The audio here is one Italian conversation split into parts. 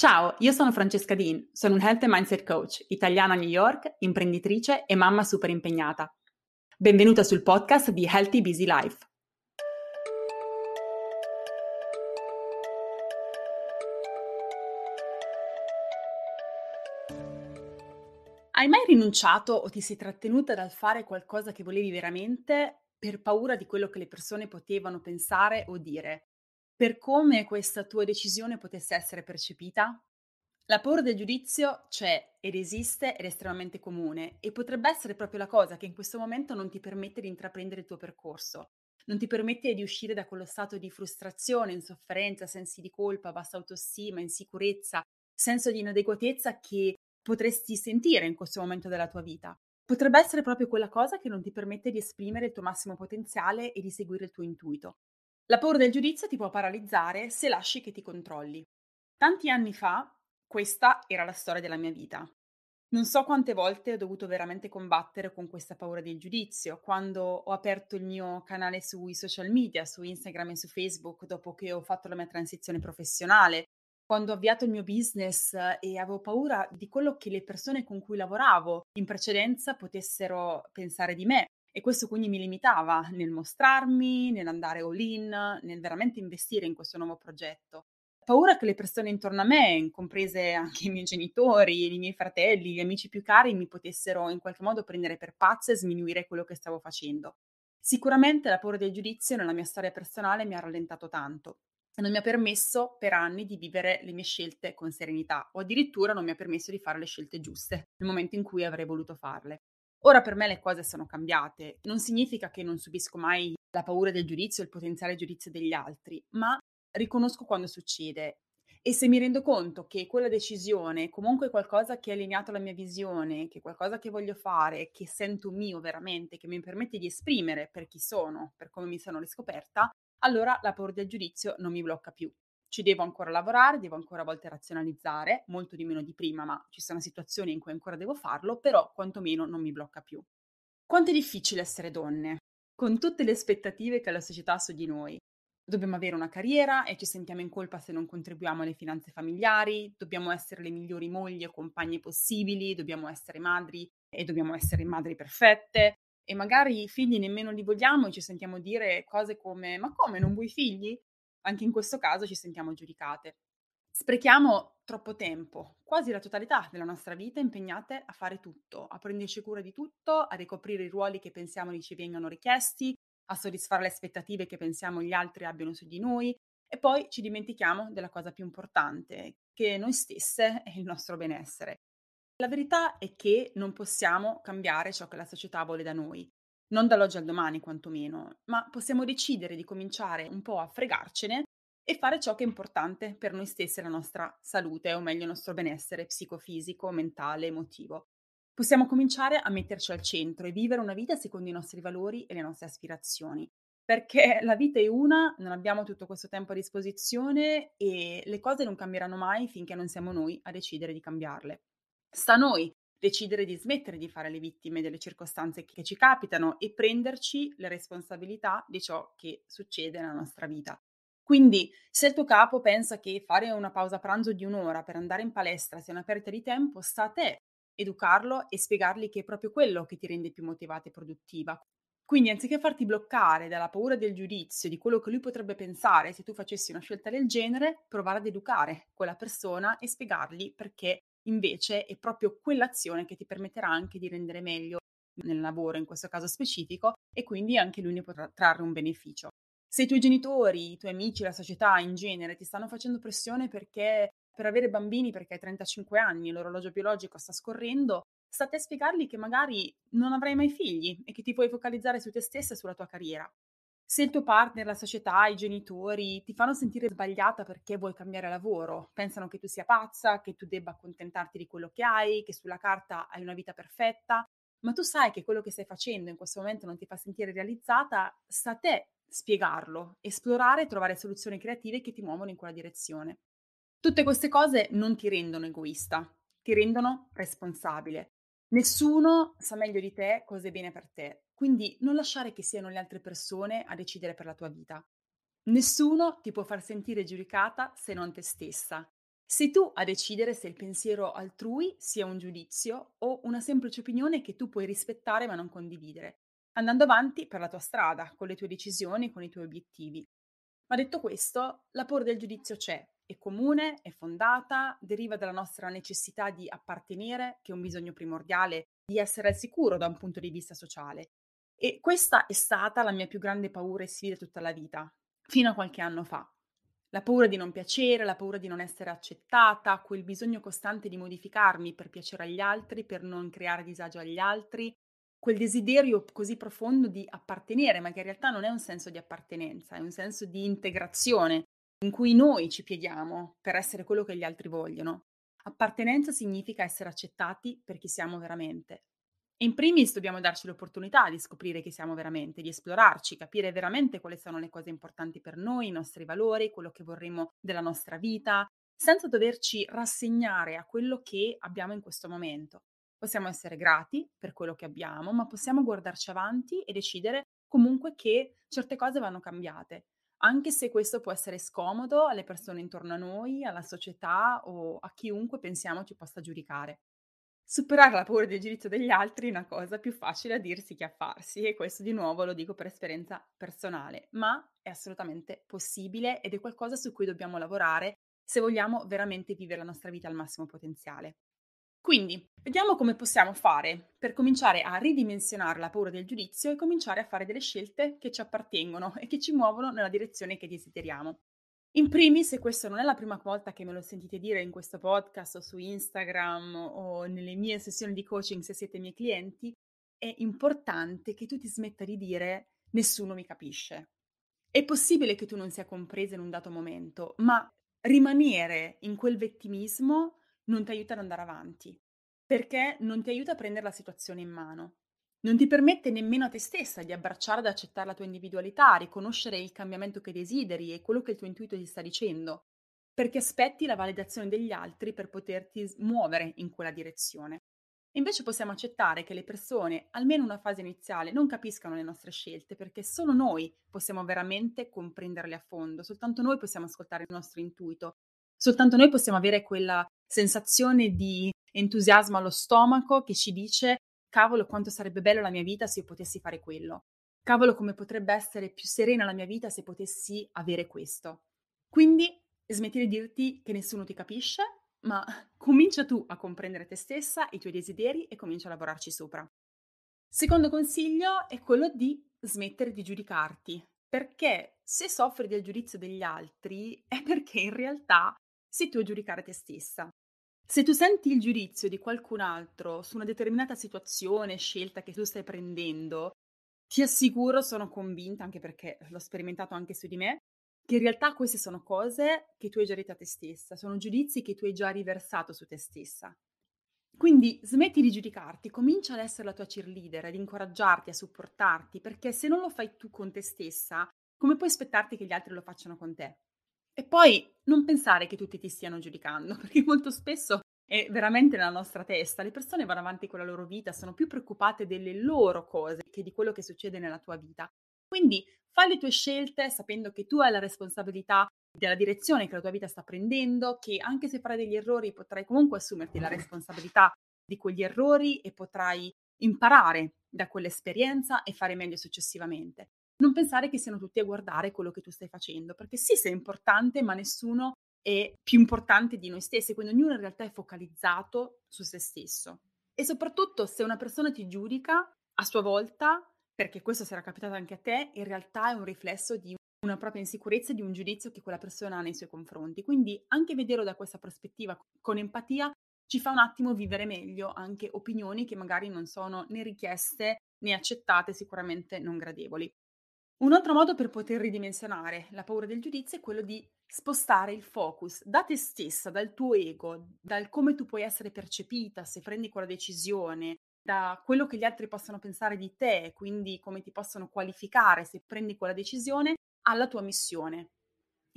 Ciao, io sono Francesca Dean, sono un Health and Mindset Coach, italiana a New York, imprenditrice e mamma super impegnata. Benvenuta sul podcast di Healthy Busy Life. Hai mai rinunciato o ti sei trattenuta dal fare qualcosa che volevi veramente per paura di quello che le persone potevano pensare o dire? Per come questa tua decisione potesse essere percepita? La paura del giudizio c'è ed esiste ed è estremamente comune e potrebbe essere proprio la cosa che in questo momento non ti permette di intraprendere il tuo percorso, non ti permette di uscire da quello stato di frustrazione, insofferenza, sensi di colpa, bassa autostima, insicurezza, senso di inadeguatezza che potresti sentire in questo momento della tua vita. Potrebbe essere proprio quella cosa che non ti permette di esprimere il tuo massimo potenziale e di seguire il tuo intuito. La paura del giudizio ti può paralizzare se lasci che ti controlli. Tanti anni fa, questa era la storia della mia vita. Non so quante volte ho dovuto veramente combattere con questa paura del giudizio, quando ho aperto il mio canale sui social media, su Instagram e su Facebook, dopo che ho fatto la mia transizione professionale, quando ho avviato il mio business e avevo paura di quello che le persone con cui lavoravo in precedenza potessero pensare di me, e questo quindi mi limitava nel mostrarmi, nell'andare all in, nel veramente investire in questo nuovo progetto. Paura che le persone intorno a me, comprese anche i miei genitori, i miei fratelli, gli amici più cari, mi potessero in qualche modo prendere per pazza e sminuire quello che stavo facendo. Sicuramente la paura del giudizio nella mia storia personale mi ha rallentato tanto e non mi ha permesso per anni di vivere le mie scelte con serenità o addirittura non mi ha permesso di fare le scelte giuste nel momento in cui avrei voluto farle. Ora per me le cose sono cambiate, non significa che non subisco mai la paura del giudizio, il potenziale giudizio degli altri, ma riconosco quando succede e se mi rendo conto che quella decisione è comunque qualcosa che è allineato alla mia visione, che è qualcosa che voglio fare, che sento mio veramente, che mi permette di esprimere per chi sono, per come mi sono riscoperta, allora la paura del giudizio non mi blocca più. Ci devo ancora lavorare, devo ancora a volte razionalizzare, molto di meno di prima, ma ci sono situazioni in cui ancora devo farlo, però quantomeno non mi blocca più. Quanto è difficile essere donne, con tutte le aspettative che la società ha su di noi. Dobbiamo avere una carriera e ci sentiamo in colpa se non contribuiamo alle finanze familiari, dobbiamo essere le migliori mogli o compagne possibili, dobbiamo essere madri e dobbiamo essere madri perfette e magari i figli nemmeno li vogliamo e ci sentiamo dire cose come ma come non vuoi figli? Anche in questo caso ci sentiamo giudicate. Sprechiamo troppo tempo, quasi la totalità della nostra vita impegnate a fare tutto, a prenderci cura di tutto, a ricoprire i ruoli che pensiamo ci vengano richiesti, a soddisfare le aspettative che pensiamo gli altri abbiano su di noi e poi ci dimentichiamo della cosa più importante, che noi stesse e il nostro benessere. La verità è che non possiamo cambiare ciò che la società vuole da noi non dall'oggi al domani quantomeno, ma possiamo decidere di cominciare un po' a fregarcene e fare ciò che è importante per noi stessi e la nostra salute, o meglio il nostro benessere psicofisico, mentale, emotivo. Possiamo cominciare a metterci al centro e vivere una vita secondo i nostri valori e le nostre aspirazioni. Perché la vita è una, non abbiamo tutto questo tempo a disposizione e le cose non cambieranno mai finché non siamo noi a decidere di cambiarle. Sta a noi decidere di smettere di fare le vittime delle circostanze che ci capitano e prenderci le responsabilità di ciò che succede nella nostra vita. Quindi, se il tuo capo pensa che fare una pausa pranzo di un'ora per andare in palestra sia una perdita di tempo, sta a te educarlo e spiegargli che è proprio quello che ti rende più motivata e produttiva. Quindi, anziché farti bloccare dalla paura del giudizio, di quello che lui potrebbe pensare se tu facessi una scelta del genere, provare ad educare quella persona e spiegargli perché invece è proprio quell'azione che ti permetterà anche di rendere meglio nel lavoro, in questo caso specifico, e quindi anche lui ne potrà trarre un beneficio. Se i tuoi genitori, i tuoi amici, la società in genere ti stanno facendo pressione perché per avere bambini perché hai 35 anni e l'orologio biologico sta scorrendo, state a spiegargli che magari non avrai mai figli e che ti puoi focalizzare su te stessa e sulla tua carriera. Se il tuo partner, la società, i genitori ti fanno sentire sbagliata perché vuoi cambiare lavoro, pensano che tu sia pazza, che tu debba accontentarti di quello che hai, che sulla carta hai una vita perfetta, ma tu sai che quello che stai facendo in questo momento non ti fa sentire realizzata, sta a te spiegarlo, esplorare e trovare soluzioni creative che ti muovono in quella direzione. Tutte queste cose non ti rendono egoista, ti rendono responsabile. Nessuno sa meglio di te cosa è bene per te, quindi non lasciare che siano le altre persone a decidere per la tua vita. Nessuno ti può far sentire giudicata se non te stessa. Sei tu a decidere se il pensiero altrui sia un giudizio o una semplice opinione che tu puoi rispettare ma non condividere, andando avanti per la tua strada, con le tue decisioni, con i tuoi obiettivi. Ma detto questo, la paura del giudizio c'è, è comune, è fondata, deriva dalla nostra necessità di appartenere, che è un bisogno primordiale, di essere al sicuro da un punto di vista sociale. E questa è stata la mia più grande paura e sfida tutta la vita, fino a qualche anno fa. La paura di non piacere, la paura di non essere accettata, quel bisogno costante di modificarmi per piacere agli altri, per non creare disagio agli altri, quel desiderio così profondo di appartenere, ma che in realtà non è un senso di appartenenza, è un senso di integrazione in cui noi ci pieghiamo per essere quello che gli altri vogliono. Appartenenza significa essere accettati per chi siamo veramente. In primis dobbiamo darci l'opportunità di scoprire chi siamo veramente, di esplorarci, capire veramente quali sono le cose importanti per noi, i nostri valori, quello che vorremmo della nostra vita, senza doverci rassegnare a quello che abbiamo in questo momento. Possiamo essere grati per quello che abbiamo, ma possiamo guardarci avanti e decidere comunque che certe cose vanno cambiate, anche se questo può essere scomodo alle persone intorno a noi, alla società o a chiunque pensiamo ci possa giudicare. Superare la paura del giudizio degli altri è una cosa più facile a dirsi che a farsi e questo di nuovo lo dico per esperienza personale, ma è assolutamente possibile ed è qualcosa su cui dobbiamo lavorare se vogliamo veramente vivere la nostra vita al massimo potenziale. Quindi, vediamo come possiamo fare per cominciare a ridimensionare la paura del giudizio e cominciare a fare delle scelte che ci appartengono e che ci muovono nella direzione che desideriamo. In primis, e questa non è la prima volta che me lo sentite dire in questo podcast o su Instagram o nelle mie sessioni di coaching se siete miei clienti, è importante che tu ti smetta di dire nessuno mi capisce. È possibile che tu non sia compresa in un dato momento, ma rimanere in quel vittimismo non ti aiuta ad andare avanti, perché non ti aiuta a prendere la situazione in mano. Non ti permette nemmeno a te stessa di abbracciare ed accettare la tua individualità, riconoscere il cambiamento che desideri e quello che il tuo intuito ti sta dicendo, perché aspetti la validazione degli altri per poterti muovere in quella direzione. Invece possiamo accettare che le persone, almeno in una fase iniziale, non capiscano le nostre scelte perché solo noi possiamo veramente comprenderle a fondo, soltanto noi possiamo ascoltare il nostro intuito, soltanto noi possiamo avere quella sensazione di entusiasmo allo stomaco che ci dice cavolo quanto sarebbe bello la mia vita se io potessi fare quello. Cavolo come potrebbe essere più serena la mia vita se potessi avere questo. Quindi smetti di dirti che nessuno ti capisce, ma comincia tu a comprendere te stessa, i tuoi desideri e comincia a lavorarci sopra. Secondo consiglio è quello di smettere di giudicarti, perché se soffri del giudizio degli altri è perché in realtà sei tu a giudicare te stessa. Se tu senti il giudizio di qualcun altro su una determinata situazione, scelta che tu stai prendendo, ti assicuro, sono convinta, anche perché l'ho sperimentato anche su di me, che in realtà queste sono cose che tu hai già detto a te stessa, sono giudizi che tu hai già riversato su te stessa. Quindi smetti di giudicarti, comincia ad essere la tua cheerleader, ad incoraggiarti, a supportarti, perché se non lo fai tu con te stessa, come puoi aspettarti che gli altri lo facciano con te? E poi non pensare che tutti ti stiano giudicando, perché molto spesso è veramente nella nostra testa. Le persone vanno avanti con la loro vita, sono più preoccupate delle loro cose che di quello che succede nella tua vita. Quindi fai le tue scelte sapendo che tu hai la responsabilità della direzione che la tua vita sta prendendo, che anche se farai degli errori potrai comunque assumerti la responsabilità di quegli errori e potrai imparare da quell'esperienza e fare meglio successivamente non pensare che siano tutti a guardare quello che tu stai facendo, perché sì, sei importante, ma nessuno è più importante di noi stessi, quindi ognuno in realtà è focalizzato su se stesso. E soprattutto se una persona ti giudica a sua volta, perché questo sarà capitato anche a te, in realtà è un riflesso di una propria insicurezza di un giudizio che quella persona ha nei suoi confronti. Quindi anche vederlo da questa prospettiva con empatia ci fa un attimo vivere meglio anche opinioni che magari non sono né richieste né accettate, sicuramente non gradevoli. Un altro modo per poter ridimensionare la paura del giudizio è quello di spostare il focus da te stessa, dal tuo ego, dal come tu puoi essere percepita se prendi quella decisione, da quello che gli altri possono pensare di te, quindi come ti possono qualificare se prendi quella decisione, alla tua missione.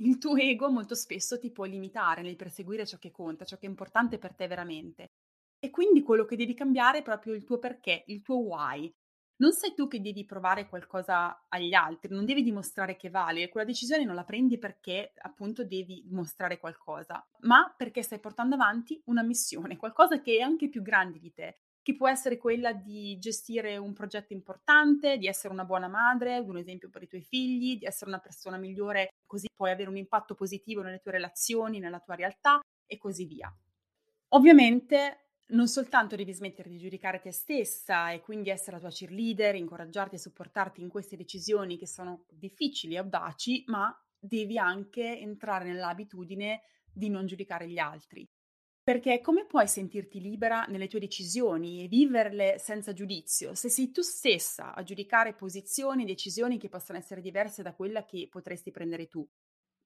Il tuo ego molto spesso ti può limitare nel perseguire ciò che conta, ciò che è importante per te veramente. E quindi quello che devi cambiare è proprio il tuo perché, il tuo why, Non sei tu che devi provare qualcosa agli altri, non devi dimostrare che vali e quella decisione non la prendi perché appunto devi dimostrare qualcosa, ma perché stai portando avanti una missione, qualcosa che è anche più grande di te, che può essere quella di gestire un progetto importante, di essere una buona madre, un esempio per i tuoi figli, di essere una persona migliore, così puoi avere un impatto positivo nelle tue relazioni, nella tua realtà e così via. Ovviamente non soltanto devi smettere di giudicare te stessa e quindi essere la tua cheerleader, incoraggiarti e supportarti in queste decisioni che sono difficili e audaci, ma devi anche entrare nell'abitudine di non giudicare gli altri. Perché come puoi sentirti libera nelle tue decisioni e viverle senza giudizio se sei tu stessa a giudicare posizioni e decisioni che possono essere diverse da quella che potresti prendere tu?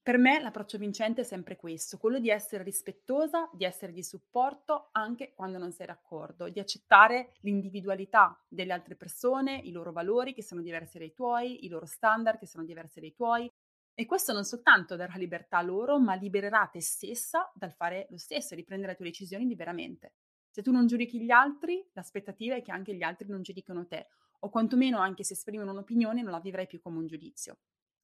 Per me l'approccio vincente è sempre questo, quello di essere rispettosa, di essere di supporto anche quando non sei d'accordo, di accettare l'individualità delle altre persone, i loro valori che sono diversi dai tuoi, i loro standard che sono diversi dai tuoi. E questo non soltanto darà libertà a loro, ma libererà te stessa dal fare lo stesso di prendere le tue decisioni liberamente. Se tu non giudichi gli altri, l'aspettativa è che anche gli altri non giudicano te, o quantomeno anche se esprimono un'opinione non la vivrai più come un giudizio.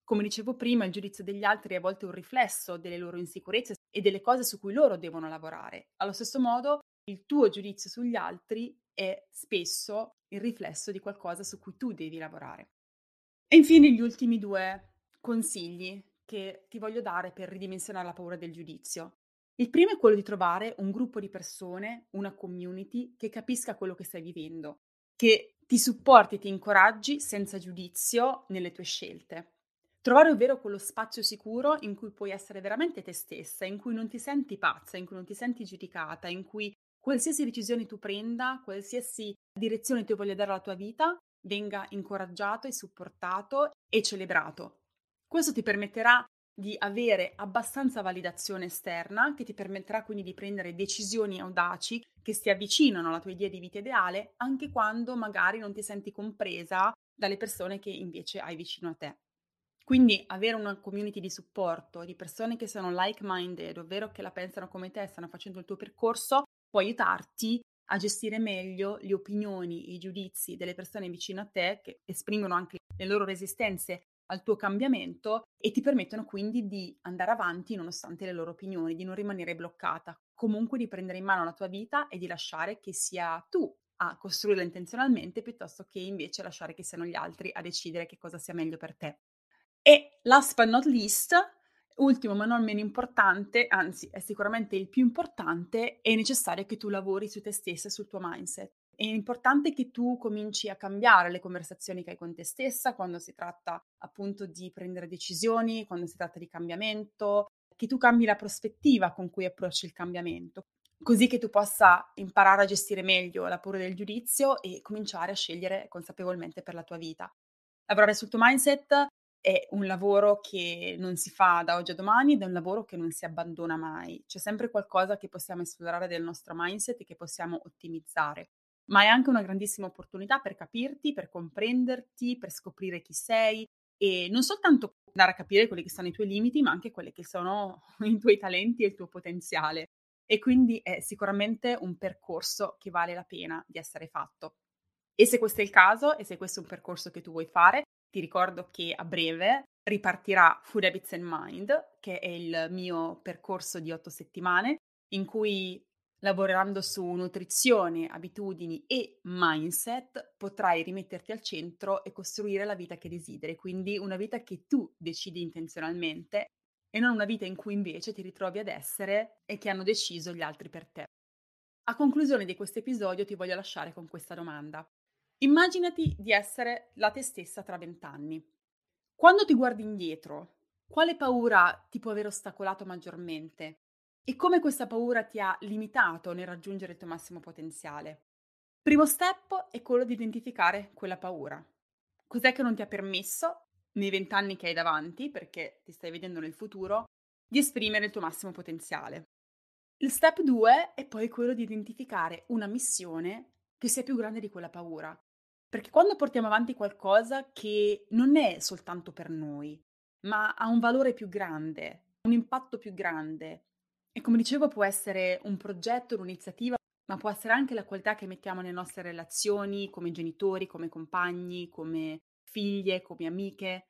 Come dicevo prima, il giudizio degli altri è a volte un riflesso delle loro insicurezze e delle cose su cui loro devono lavorare. Allo stesso modo, il tuo giudizio sugli altri è spesso il riflesso di qualcosa su cui tu devi lavorare. E infine gli ultimi due consigli che ti voglio dare per ridimensionare la paura del giudizio. Il primo è quello di trovare un gruppo di persone, una community che capisca quello che stai vivendo, che ti supporti e ti incoraggi senza giudizio nelle tue scelte. Trovare ovvero quello spazio sicuro in cui puoi essere veramente te stessa, in cui non ti senti pazza, in cui non ti senti giudicata, in cui qualsiasi decisione tu prenda, qualsiasi direzione tu voglia dare alla tua vita, venga incoraggiato e supportato e celebrato. Questo ti permetterà di avere abbastanza validazione esterna, che ti permetterà quindi di prendere decisioni audaci che si avvicinano alla tua idea di vita ideale, anche quando magari non ti senti compresa dalle persone che invece hai vicino a te. Quindi avere una community di supporto, di persone che sono like-minded, ovvero che la pensano come te, stanno facendo il tuo percorso, può aiutarti a gestire meglio le opinioni, i giudizi delle persone vicino a te che esprimono anche le loro resistenze al tuo cambiamento e ti permettono quindi di andare avanti nonostante le loro opinioni, di non rimanere bloccata, comunque di prendere in mano la tua vita e di lasciare che sia tu a costruirla intenzionalmente piuttosto che invece lasciare che siano gli altri a decidere che cosa sia meglio per te. E last but not least, ultimo ma non meno importante, anzi è sicuramente il più importante, è necessario che tu lavori su te stessa e sul tuo mindset. È importante che tu cominci a cambiare le conversazioni che hai con te stessa quando si tratta appunto di prendere decisioni, quando si tratta di cambiamento, che tu cambi la prospettiva con cui approcci il cambiamento, così che tu possa imparare a gestire meglio la paura del giudizio e cominciare a scegliere consapevolmente per la tua vita. Lavorare sul tuo mindset è un lavoro che non si fa da oggi a domani ed è un lavoro che non si abbandona mai. C'è sempre qualcosa che possiamo esplorare del nostro mindset e che possiamo ottimizzare. Ma è anche una grandissima opportunità per capirti, per comprenderti, per scoprire chi sei e non soltanto andare a capire quelli che sono i tuoi limiti, ma anche quelli che sono i tuoi talenti e il tuo potenziale. E quindi è sicuramente un percorso che vale la pena di essere fatto. E se questo è il caso, e se questo è un percorso che tu vuoi fare, ti ricordo che a breve ripartirà Food Habits and Mind, che è il mio percorso di otto settimane, in cui lavorando su nutrizione, abitudini e mindset potrai rimetterti al centro e costruire la vita che desideri, quindi una vita che tu decidi intenzionalmente e non una vita in cui invece ti ritrovi ad essere e che hanno deciso gli altri per te. A conclusione di questo episodio ti voglio lasciare con questa domanda. Immaginati di essere la te stessa tra vent'anni. Quando ti guardi indietro, quale paura ti può aver ostacolato maggiormente? E come questa paura ti ha limitato nel raggiungere il tuo massimo potenziale? Primo step è quello di identificare quella paura. Cos'è che non ti ha permesso, nei vent'anni che hai davanti, perché ti stai vedendo nel futuro, di esprimere il tuo massimo potenziale? Il step 2 è poi quello di identificare una missione che sia più grande di quella paura. Perché quando portiamo avanti qualcosa che non è soltanto per noi, ma ha un valore più grande, un impatto più grande, e come dicevo può essere un progetto, un'iniziativa, ma può essere anche la qualità che mettiamo nelle nostre relazioni come genitori, come compagni, come figlie, come amiche.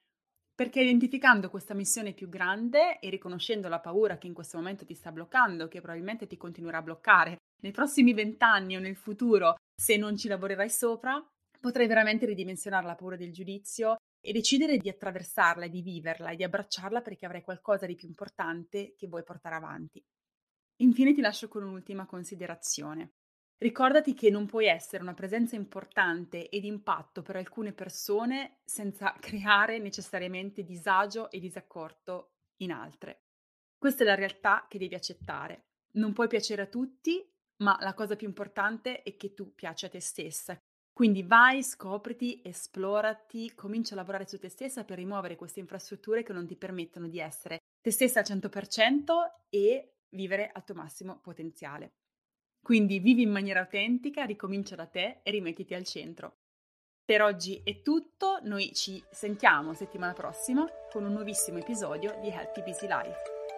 Perché identificando questa missione più grande e riconoscendo la paura che in questo momento ti sta bloccando, che probabilmente ti continuerà a bloccare nei prossimi vent'anni o nel futuro, se non ci lavorerai sopra, potrai veramente ridimensionare la paura del giudizio e decidere di attraversarla e di viverla e di abbracciarla perché avrai qualcosa di più importante che vuoi portare avanti. Infine ti lascio con un'ultima considerazione. Ricordati che non puoi essere una presenza importante ed impatto per alcune persone senza creare necessariamente disagio e disaccordo in altre. Questa è la realtà che devi accettare. Non puoi piacere a tutti, ma la cosa più importante è che tu piaci a te stessa. Quindi vai, scopriti, esplorati, comincia a lavorare su te stessa per rimuovere queste infrastrutture che non ti permettono di essere te stessa al 100% e vivere al tuo massimo potenziale. Quindi vivi in maniera autentica, ricomincia da te e rimettiti al centro. Per oggi è tutto, noi ci sentiamo settimana prossima con un nuovissimo episodio di Healthy Busy Life.